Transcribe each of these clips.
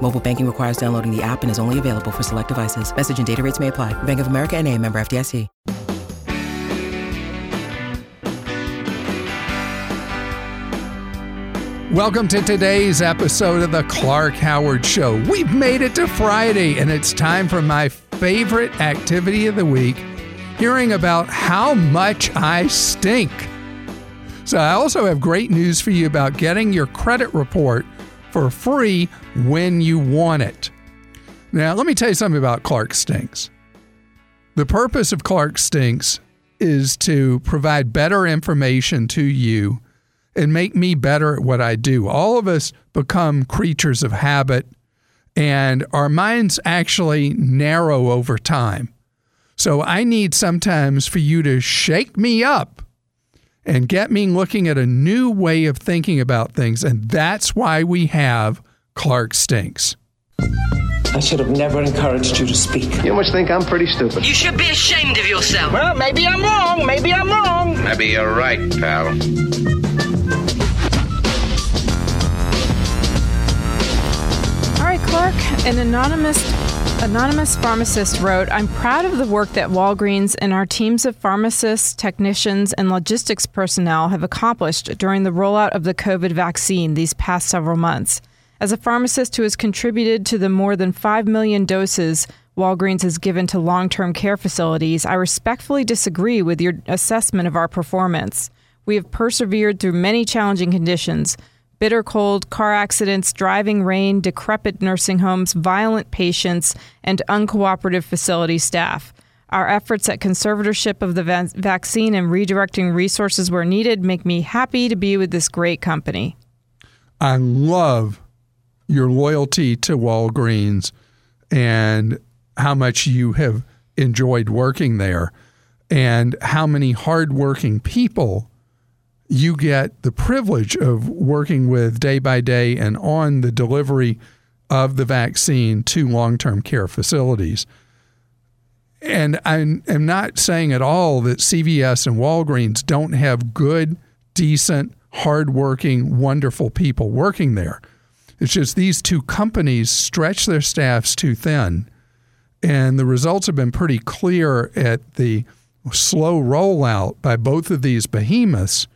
Mobile banking requires downloading the app and is only available for select devices. Message and data rates may apply. Bank of America and a member FDIC. Welcome to today's episode of the Clark Howard Show. We've made it to Friday, and it's time for my favorite activity of the week hearing about how much I stink. So, I also have great news for you about getting your credit report for free when you want it. Now, let me tell you something about Clark Stinks. The purpose of Clark Stinks is to provide better information to you and make me better at what I do. All of us become creatures of habit, and our minds actually narrow over time. So I need sometimes for you to shake me up and get me looking at a new way of thinking about things. And that's why we have Clark Stinks. I should have never encouraged you to speak. You must think I'm pretty stupid. You should be ashamed of yourself. Well, maybe I'm wrong. Maybe I'm wrong. Maybe you're right, pal. All right, Clark, an anonymous anonymous pharmacist wrote, "I'm proud of the work that Walgreens and our teams of pharmacists, technicians, and logistics personnel have accomplished during the rollout of the COVID vaccine these past several months. As a pharmacist who has contributed to the more than 5 million doses Walgreens has given to long-term care facilities, I respectfully disagree with your assessment of our performance. We have persevered through many challenging conditions." Bitter cold, car accidents, driving rain, decrepit nursing homes, violent patients, and uncooperative facility staff. Our efforts at conservatorship of the va- vaccine and redirecting resources where needed make me happy to be with this great company. I love your loyalty to Walgreens and how much you have enjoyed working there and how many hardworking people you get the privilege of working with day by day and on the delivery of the vaccine to long term care facilities. And I am not saying at all that CVS and Walgreens don't have good, decent, hardworking, wonderful people working there. It's just these two companies stretch their staffs too thin. And the results have been pretty clear at the slow rollout by both of these behemoths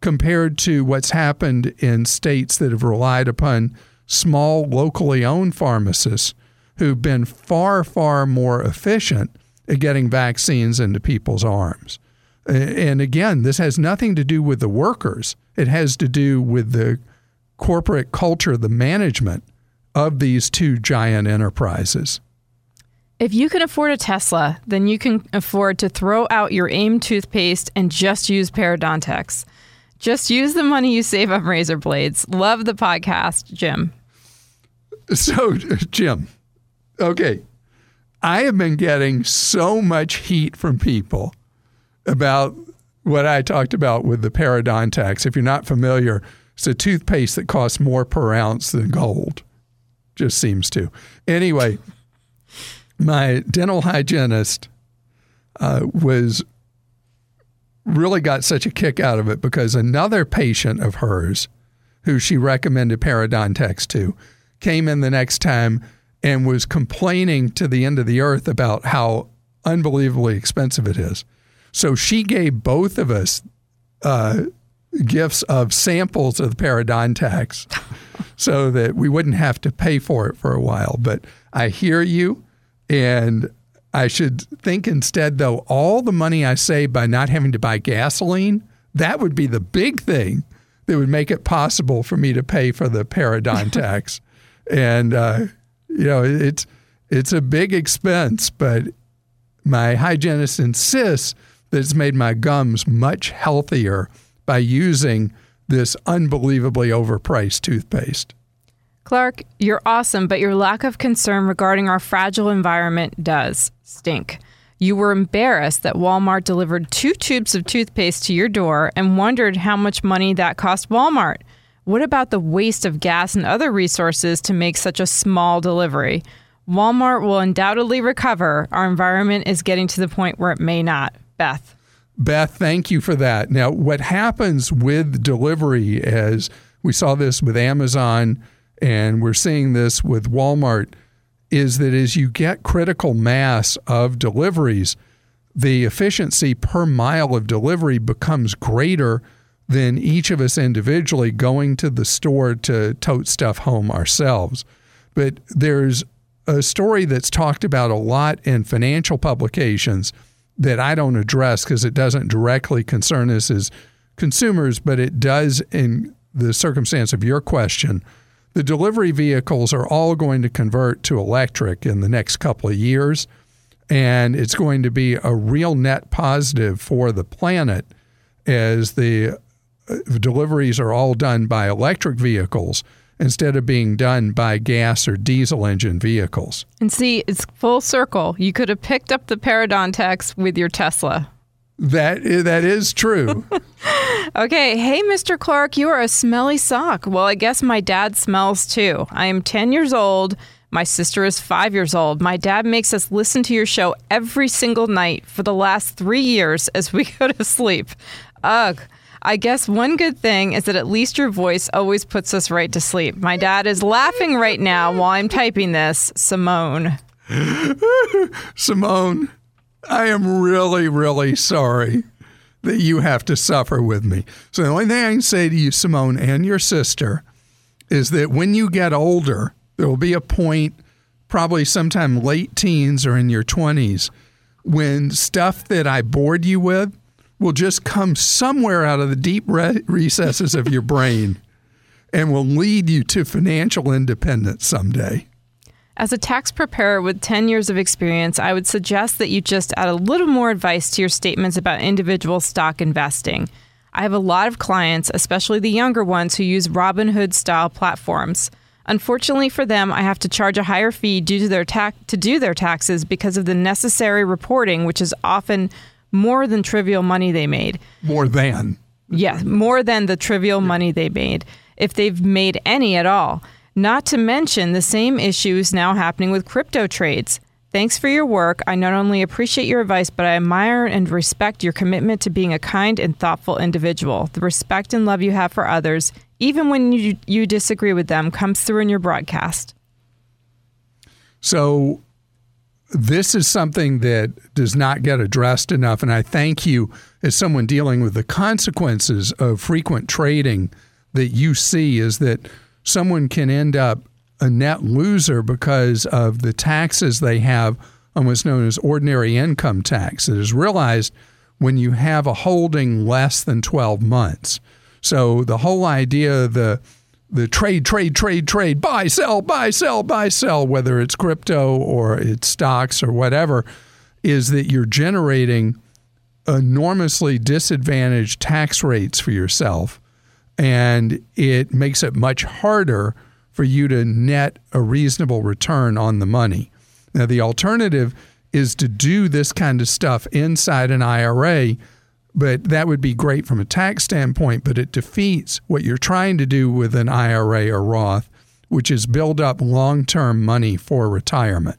compared to what's happened in states that have relied upon small, locally owned pharmacists who've been far, far more efficient at getting vaccines into people's arms. And again, this has nothing to do with the workers, it has to do with the corporate culture, the management of these two giant enterprises. If you can afford a Tesla, then you can afford to throw out your AIM toothpaste and just use Parodontax. Just use the money you save on razor blades. Love the podcast, Jim. So, Jim, okay, I have been getting so much heat from people about what I talked about with the Parodontax. If you're not familiar, it's a toothpaste that costs more per ounce than gold. Just seems to. Anyway, my dental hygienist uh, was really got such a kick out of it because another patient of hers, who she recommended Parodontax to, came in the next time and was complaining to the end of the earth about how unbelievably expensive it is. So she gave both of us uh, gifts of samples of the Parodontax so that we wouldn't have to pay for it for a while. But I hear you, and I should think instead, though, all the money I save by not having to buy gasoline, that would be the big thing that would make it possible for me to pay for the paradigm Parodontax. and, uh, you know, it's, it's a big expense, but my hygienist insists that it's made my gums much healthier by using this unbelievably overpriced toothpaste. Clark, you're awesome, but your lack of concern regarding our fragile environment does stink. You were embarrassed that Walmart delivered two tubes of toothpaste to your door and wondered how much money that cost Walmart. What about the waste of gas and other resources to make such a small delivery? Walmart will undoubtedly recover. Our environment is getting to the point where it may not. Beth. Beth, thank you for that. Now, what happens with delivery, as we saw this with Amazon and we're seeing this with Walmart, is that as you get critical mass of deliveries, the efficiency per mile of delivery becomes greater than each of us individually going to the store to tote stuff home ourselves. But there's a story that's talked about a lot in financial publications that I don't address because it doesn't directly concern us as consumers, but it does in the circumstance of your question. The delivery vehicles are all going to convert to electric in the next couple of years, and it's going to be a real net positive for the planet as the uh, deliveries are all done by electric vehicles instead of being done by gas or diesel engine vehicles. And see, it's full circle. You could have picked up the Parodontax with your Tesla. That that is true. okay, hey Mr. Clark, you are a smelly sock. Well, I guess my dad smells too. I am 10 years old. My sister is 5 years old. My dad makes us listen to your show every single night for the last 3 years as we go to sleep. Ugh. I guess one good thing is that at least your voice always puts us right to sleep. My dad is laughing right now while I'm typing this. Simone. Simone, I am really, really sorry that you have to suffer with me. So the only thing I can say to you, Simone, and your sister, is that when you get older, there will be a point, probably sometime late teens or in your 20s, when stuff that I bored you with will just come somewhere out of the deep re- recesses of your brain and will lead you to financial independence someday. As a tax preparer with 10 years of experience, I would suggest that you just add a little more advice to your statements about individual stock investing. I have a lot of clients, especially the younger ones, who use Robinhood style platforms. Unfortunately for them, I have to charge a higher fee due to their ta- to do their taxes because of the necessary reporting, which is often more than trivial money they made. More than. Yeah, more than the trivial money they made, if they've made any at all. Not to mention the same issue is now happening with crypto trades. Thanks for your work. I not only appreciate your advice, but I admire and respect your commitment to being a kind and thoughtful individual. The respect and love you have for others, even when you, you disagree with them, comes through in your broadcast. So, this is something that does not get addressed enough. And I thank you, as someone dealing with the consequences of frequent trading, that you see is that someone can end up a net loser because of the taxes they have on what's known as ordinary income tax. It is realized when you have a holding less than 12 months. So the whole idea, the the trade, trade, trade, trade, buy, sell, buy, sell, buy, sell, whether it's crypto or it's stocks or whatever, is that you're generating enormously disadvantaged tax rates for yourself. And it makes it much harder for you to net a reasonable return on the money. Now, the alternative is to do this kind of stuff inside an IRA but that would be great from a tax standpoint, but it defeats what you're trying to do with an IRA or Roth, which is build up long term money for retirement.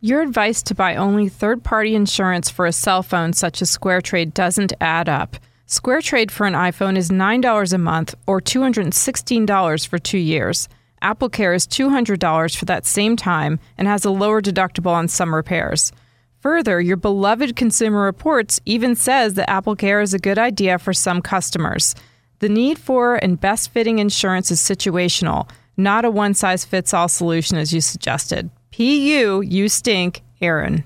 Your advice to buy only third party insurance for a cell phone such as SquareTrade doesn't add up. SquareTrade for an iPhone is $9 a month or $216 for two years. AppleCare is $200 for that same time and has a lower deductible on some repairs. Further, your beloved Consumer Reports even says that Apple Care is a good idea for some customers. The need for and best fitting insurance is situational, not a one size fits all solution as you suggested. PU, you stink, Aaron.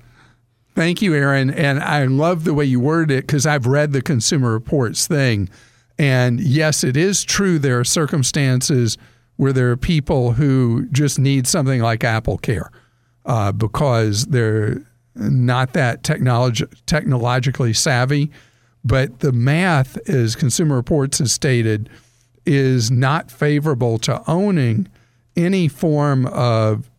Thank you, Aaron. And I love the way you worded it because I've read the Consumer Reports thing. And yes, it is true there are circumstances where there are people who just need something like Apple Care uh, because they're not that technology, technologically savvy. But the math, as Consumer Reports has stated, is not favorable to owning any form of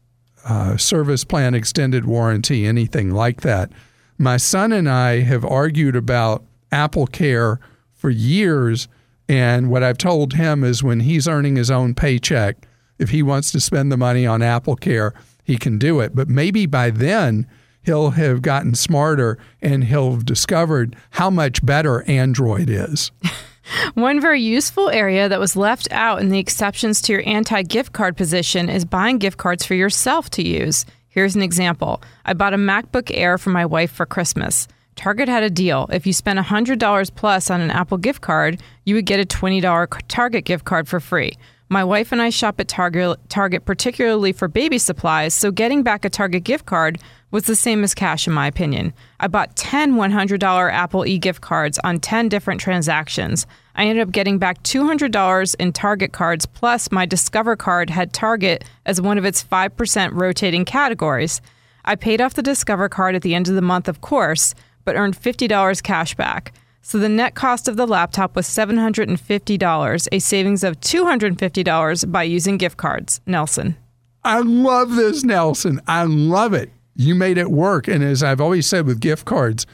uh, service plan, extended warranty, anything like that. My son and I have argued about Apple Care for years. And what I've told him is when he's earning his own paycheck, if he wants to spend the money on Apple Care, he can do it. But maybe by then, he'll have gotten smarter and he'll have discovered how much better Android is. One very useful area that was left out in the exceptions to your anti gift card position is buying gift cards for yourself to use. Here's an example I bought a MacBook Air for my wife for Christmas. Target had a deal. If you spent $100 plus on an Apple gift card, you would get a $20 Target gift card for free. My wife and I shop at Target, Target particularly for baby supplies, so getting back a Target gift card was the same as cash, in my opinion. I bought 10 $100 Apple e gift cards on 10 different transactions. I ended up getting back $200 in Target cards, plus my Discover card had Target as one of its 5% rotating categories. I paid off the Discover card at the end of the month, of course, but earned $50 cash back. So the net cost of the laptop was $750, a savings of $250 by using gift cards. Nelson. I love this, Nelson. I love it. You made it work. And as I've always said with gift cards,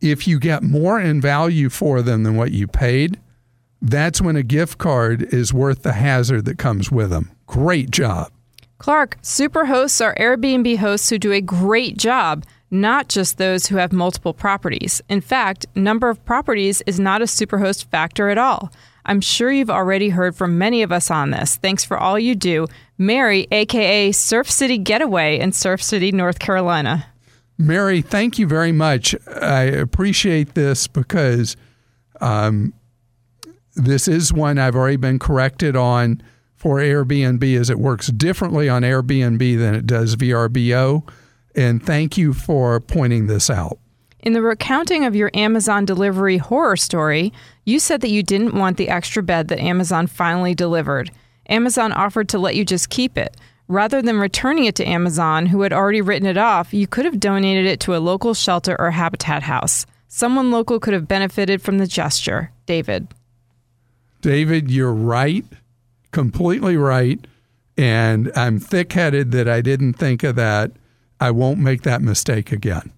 if you get more in value for them than what you paid, that's when a gift card is worth the hazard that comes with them. Great job. Clark, super hosts are Airbnb hosts who do a great job not just those who have multiple properties. In fact, number of properties is not a superhost factor at all. I'm sure you've already heard from many of us on this. Thanks for all you do. Mary, aka Surf City Getaway in Surf City, North Carolina. Mary, thank you very much. I appreciate this because um, this is one I've already been corrected on for Airbnb as it works differently on Airbnb than it does VRBO. And thank you for pointing this out. In the recounting of your Amazon delivery horror story, you said that you didn't want the extra bed that Amazon finally delivered. Amazon offered to let you just keep it. Rather than returning it to Amazon, who had already written it off, you could have donated it to a local shelter or habitat house. Someone local could have benefited from the gesture. David. David, you're right. Completely right. And I'm thick headed that I didn't think of that I won't make that mistake again.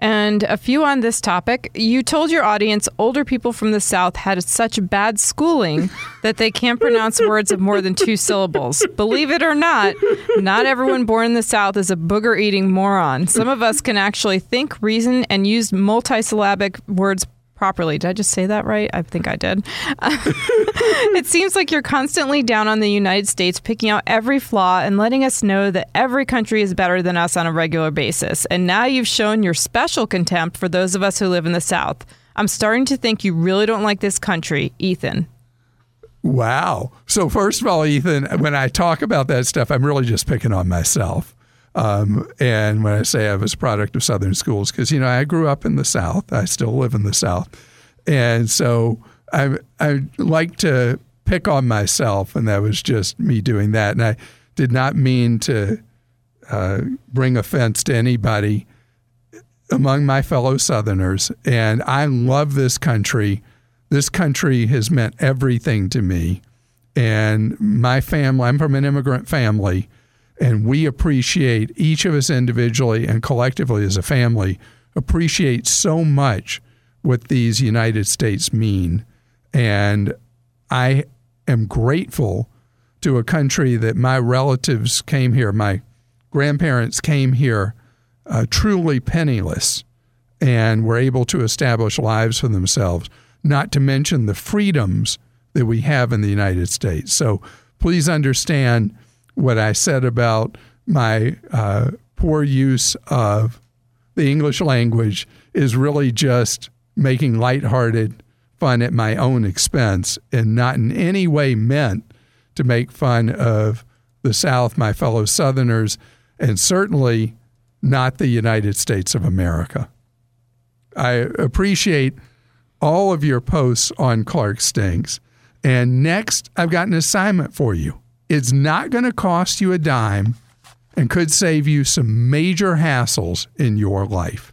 And a few on this topic. You told your audience older people from the South had such bad schooling that they can't pronounce words of more than two syllables. Believe it or not, not everyone born in the South is a booger eating moron. Some of us can actually think, reason, and use multisyllabic words properly. Did I just say that right? I think I did. it seems like you're constantly down on the United States, picking out every flaw and letting us know that every country is better than us on a regular basis. And now you've shown your special contempt for those of us who live in the South. I'm starting to think you really don't like this country, Ethan. Wow. So, first of all, Ethan, when I talk about that stuff, I'm really just picking on myself. Um, and when I say I was a product of Southern schools, because, you know, I grew up in the South, I still live in the South. And so I, I like to pick on myself, and that was just me doing that. And I did not mean to uh, bring offense to anybody among my fellow Southerners. And I love this country. This country has meant everything to me. And my family, I'm from an immigrant family and we appreciate each of us individually and collectively as a family appreciate so much what these United States mean. And I am grateful to a country that my relatives came here, my grandparents came here uh, truly penniless and were able to establish lives for themselves, not to mention the freedoms that we have in the United States. So please understand what I said about my uh, poor use of the English language is really just making lighthearted fun at my own expense and not in any way meant to make fun of the South, my fellow Southerners, and certainly not the United States of America. I appreciate all of your posts on Clark Stinks. And next, I've got an assignment for you. It's not going to cost you a dime and could save you some major hassles in your life.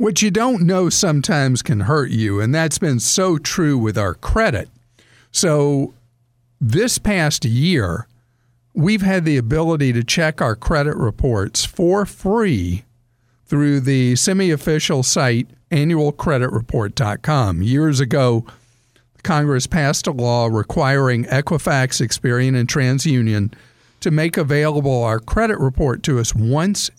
What you don't know sometimes can hurt you, and that's been so true with our credit. So, this past year, we've had the ability to check our credit reports for free through the semi official site annualcreditreport.com. Years ago, Congress passed a law requiring Equifax, Experian, and TransUnion to make available our credit report to us once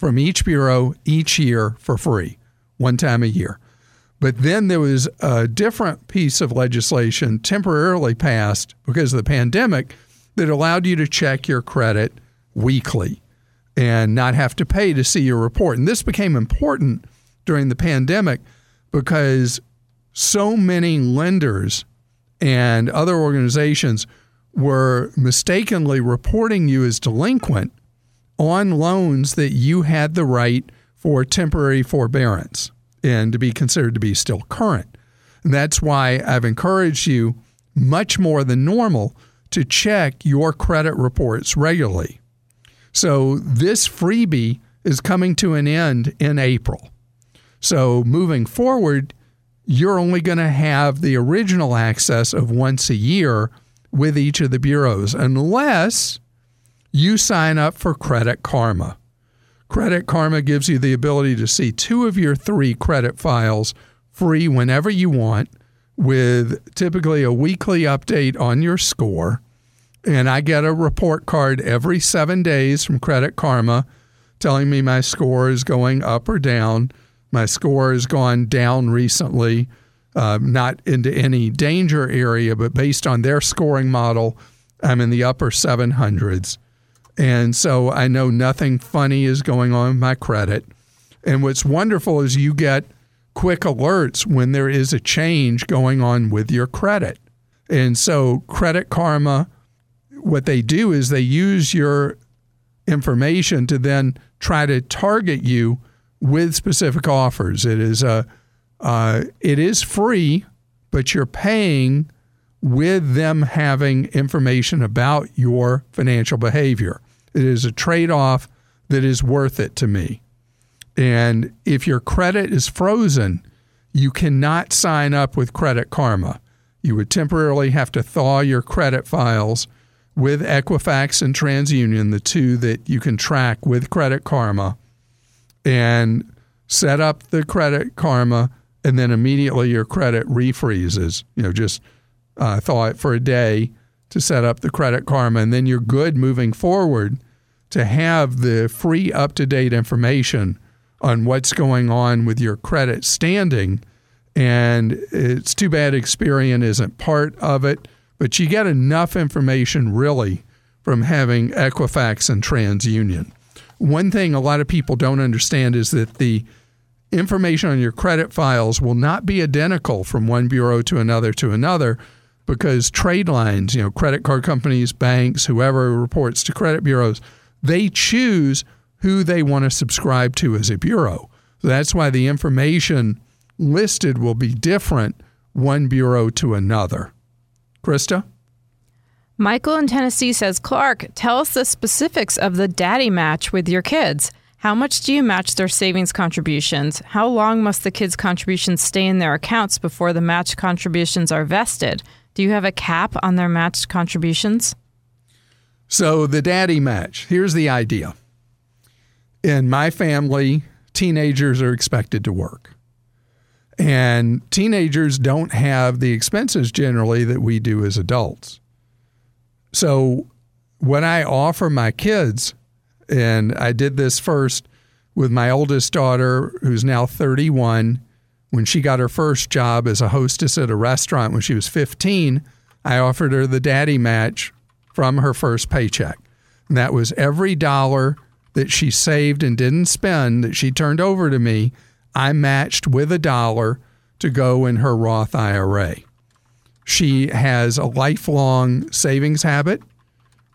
from each bureau each year for free, one time a year. But then there was a different piece of legislation temporarily passed because of the pandemic that allowed you to check your credit weekly and not have to pay to see your report. And this became important during the pandemic because so many lenders and other organizations were mistakenly reporting you as delinquent on loans that you had the right for temporary forbearance and to be considered to be still current. And that's why I've encouraged you much more than normal to check your credit reports regularly. So this freebie is coming to an end in April. So moving forward, you're only going to have the original access of once a year with each of the bureaus unless you sign up for Credit Karma. Credit Karma gives you the ability to see two of your three credit files free whenever you want, with typically a weekly update on your score. And I get a report card every seven days from Credit Karma telling me my score is going up or down. My score has gone down recently, uh, not into any danger area, but based on their scoring model, I'm in the upper 700s. And so I know nothing funny is going on with my credit. And what's wonderful is you get quick alerts when there is a change going on with your credit. And so Credit Karma, what they do is they use your information to then try to target you with specific offers. It is a uh, it is free, but you're paying with them having information about your financial behavior. It is a trade off that is worth it to me. And if your credit is frozen, you cannot sign up with Credit Karma. You would temporarily have to thaw your credit files with Equifax and TransUnion, the two that you can track with Credit Karma, and set up the Credit Karma, and then immediately your credit refreezes. You know, just uh, thaw it for a day to set up the Credit Karma, and then you're good moving forward to have the free up to date information on what's going on with your credit standing. And it's too bad Experian isn't part of it, but you get enough information really from having Equifax and TransUnion. One thing a lot of people don't understand is that the information on your credit files will not be identical from one bureau to another to another because trade lines, you know, credit card companies, banks, whoever reports to credit bureaus, they choose who they want to subscribe to as a bureau. So that's why the information listed will be different one bureau to another. Christa? Michael in Tennessee says, Clark, tell us the specifics of the daddy match with your kids. How much do you match their savings contributions? How long must the kids' contributions stay in their accounts before the match contributions are vested? Do you have a cap on their matched contributions? So, the daddy match here's the idea. In my family, teenagers are expected to work. And teenagers don't have the expenses generally that we do as adults. So, what I offer my kids, and I did this first with my oldest daughter, who's now 31, when she got her first job as a hostess at a restaurant when she was 15, I offered her the daddy match from her first paycheck. And that was every dollar that she saved and didn't spend that she turned over to me, I matched with a dollar to go in her Roth IRA. She has a lifelong savings habit.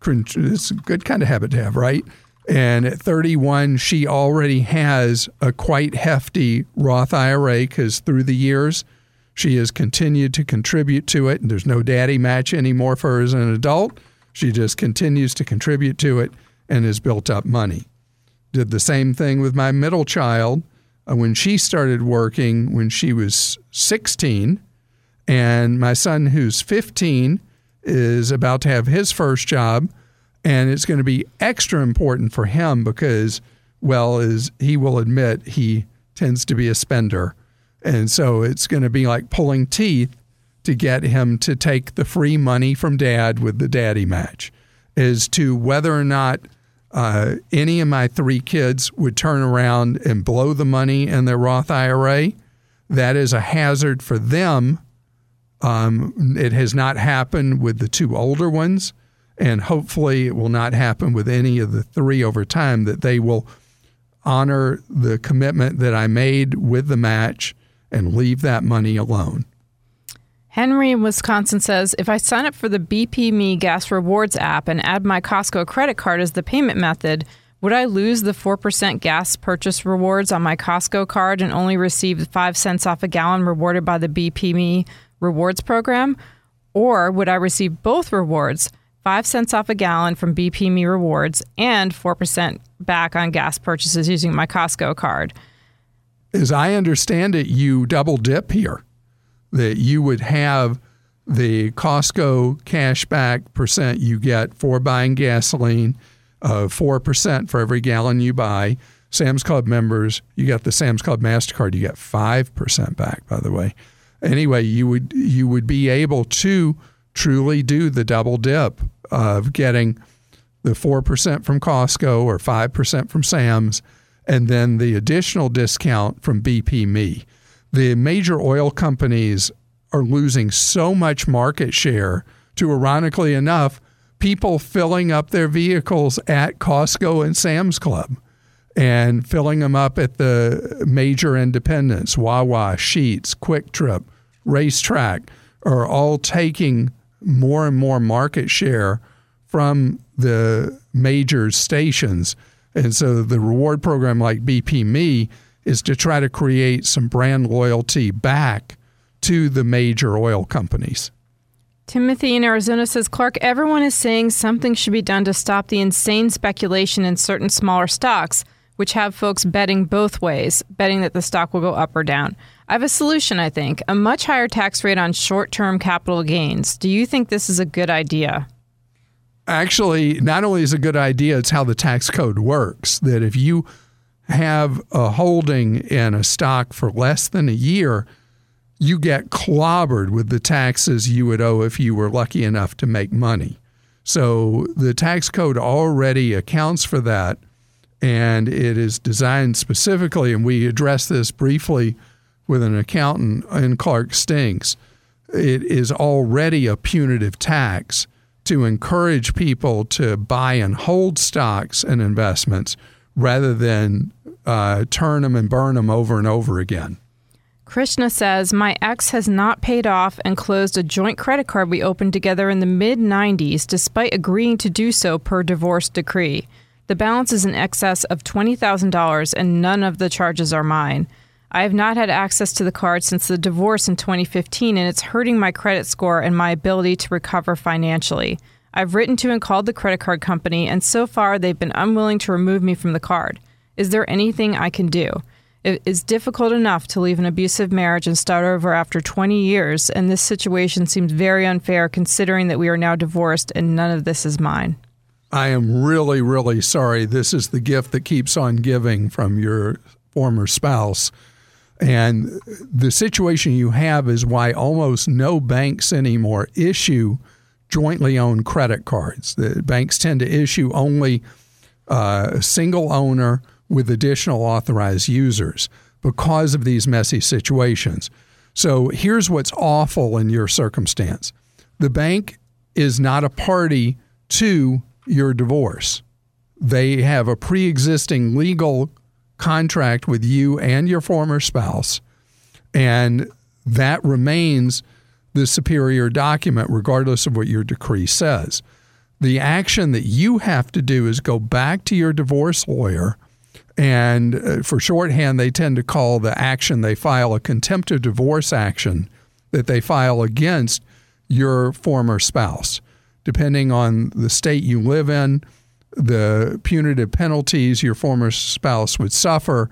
It's a good kind of habit to have, right? And at 31, she already has a quite hefty Roth IRA because through the years, she has continued to contribute to it. And there's no daddy match anymore for her as an adult. She just continues to contribute to it and has built up money. Did the same thing with my middle child uh, when she started working when she was 16. And my son, who's 15, is about to have his first job and it's going to be extra important for him because, well, as he will admit, he tends to be a spender. And so it's going to be like pulling teeth to get him to take the free money from dad with the daddy match. As to whether or not uh, any of my three kids would turn around and blow the money in their Roth IRA, that is a hazard for them. Um, it has not happened with the two older ones. And hopefully, it will not happen with any of the three over time, that they will honor the commitment that I made with the match and leave that money alone. Henry in Wisconsin says if I sign up for the BP Me Gas Rewards app and add my Costco credit card as the payment method, would I lose the 4% gas purchase rewards on my Costco card and only receive 5 cents off a gallon rewarded by the BP Me Rewards program? Or would I receive both rewards? 5 cents off a gallon from BP Me Rewards, and 4% back on gas purchases using my Costco card. As I understand it, you double dip here. That you would have the Costco cashback percent you get for buying gasoline, uh, 4% for every gallon you buy. Sam's Club members, you got the Sam's Club MasterCard, you get 5% back, by the way. Anyway, you would you would be able to truly do the double dip of getting the 4% from Costco or 5% from Sam's, and then the additional discount from BP Me. The major oil companies are losing so much market share to, ironically enough, people filling up their vehicles at Costco and Sam's Club and filling them up at the major independents, Wawa, Sheetz, Quick Trip, RaceTrac are all taking more and more market share from the major stations. And so the reward program like BP Me is to try to create some brand loyalty back to the major oil companies. Timothy in Arizona says, Clark, everyone is saying something should be done to stop the insane speculation in certain smaller stocks, which have folks betting both ways, betting that the stock will go up or down. I have a solution, I think a much higher tax rate on short term capital gains. Do you think this is a good idea? Actually, not only is it a good idea, it's how the tax code works. That if you have a holding in a stock for less than a year, you get clobbered with the taxes you would owe if you were lucky enough to make money. So the tax code already accounts for that, and it is designed specifically, and we addressed this briefly with an accountant in Clark Stinks, it is already a punitive tax to encourage people to buy and hold stocks and investments rather than uh, turn them and burn them over and over again. Krishna says, My ex has not paid off and closed a joint credit card we opened together in the mid 90s despite agreeing to do so per divorce decree. The balance is in excess of $20,000 and none of the charges are mine. I have not had access to the card since the divorce in 2015, and it's hurting my credit score and my ability to recover financially. I've written to and called the credit card company, and so far they've been unwilling to remove me from the card. Is there anything I can do? It is difficult enough to leave an abusive marriage and start over after 20 years, and this situation seems very unfair considering that we are now divorced and none of this is mine. I am really, really sorry. This is the gift that keeps on giving from your former spouse. And the situation you have is why almost no banks anymore issue jointly owned credit cards. The banks tend to issue only uh, a single owner with additional authorized users because of these messy situations. So here's what's awful in your circumstance the bank is not a party to your divorce. they have a pre existing legal contract with you and your former spouse, and that remains the superior document, regardless of what your decree says. The action that you have to do is go back to your divorce lawyer, and uh, for shorthand, they tend to call the action they file a contempt of divorce action that they file against your former spouse. Depending on the state you live in, the punitive penalties your former spouse would suffer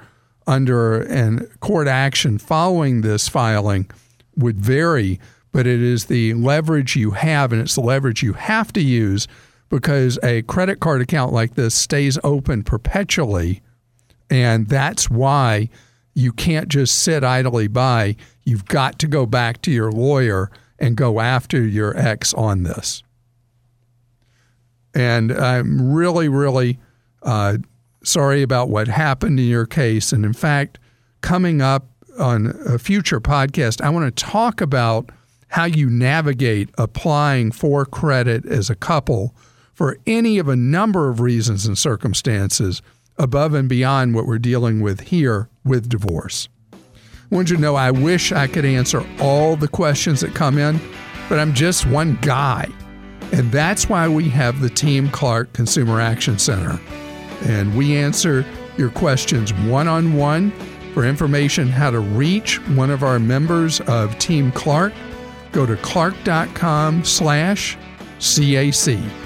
under an court action following this filing would vary, but it is the leverage you have and it's the leverage you have to use because a credit card account like this stays open perpetually. And that's why you can't just sit idly by. You've got to go back to your lawyer and go after your ex on this. And I'm really, really uh, sorry about what happened in your case. And in fact, coming up on a future podcast, I want to talk about how you navigate applying for credit as a couple for any of a number of reasons and circumstances above and beyond what we're dealing with here with divorce. I want you to know I wish I could answer all the questions that come in, but I'm just one guy. And that's why we have the Team Clark Consumer Action Center. And we answer your questions one on one. For information how to reach one of our members of Team Clark, go to clark.com slash CAC.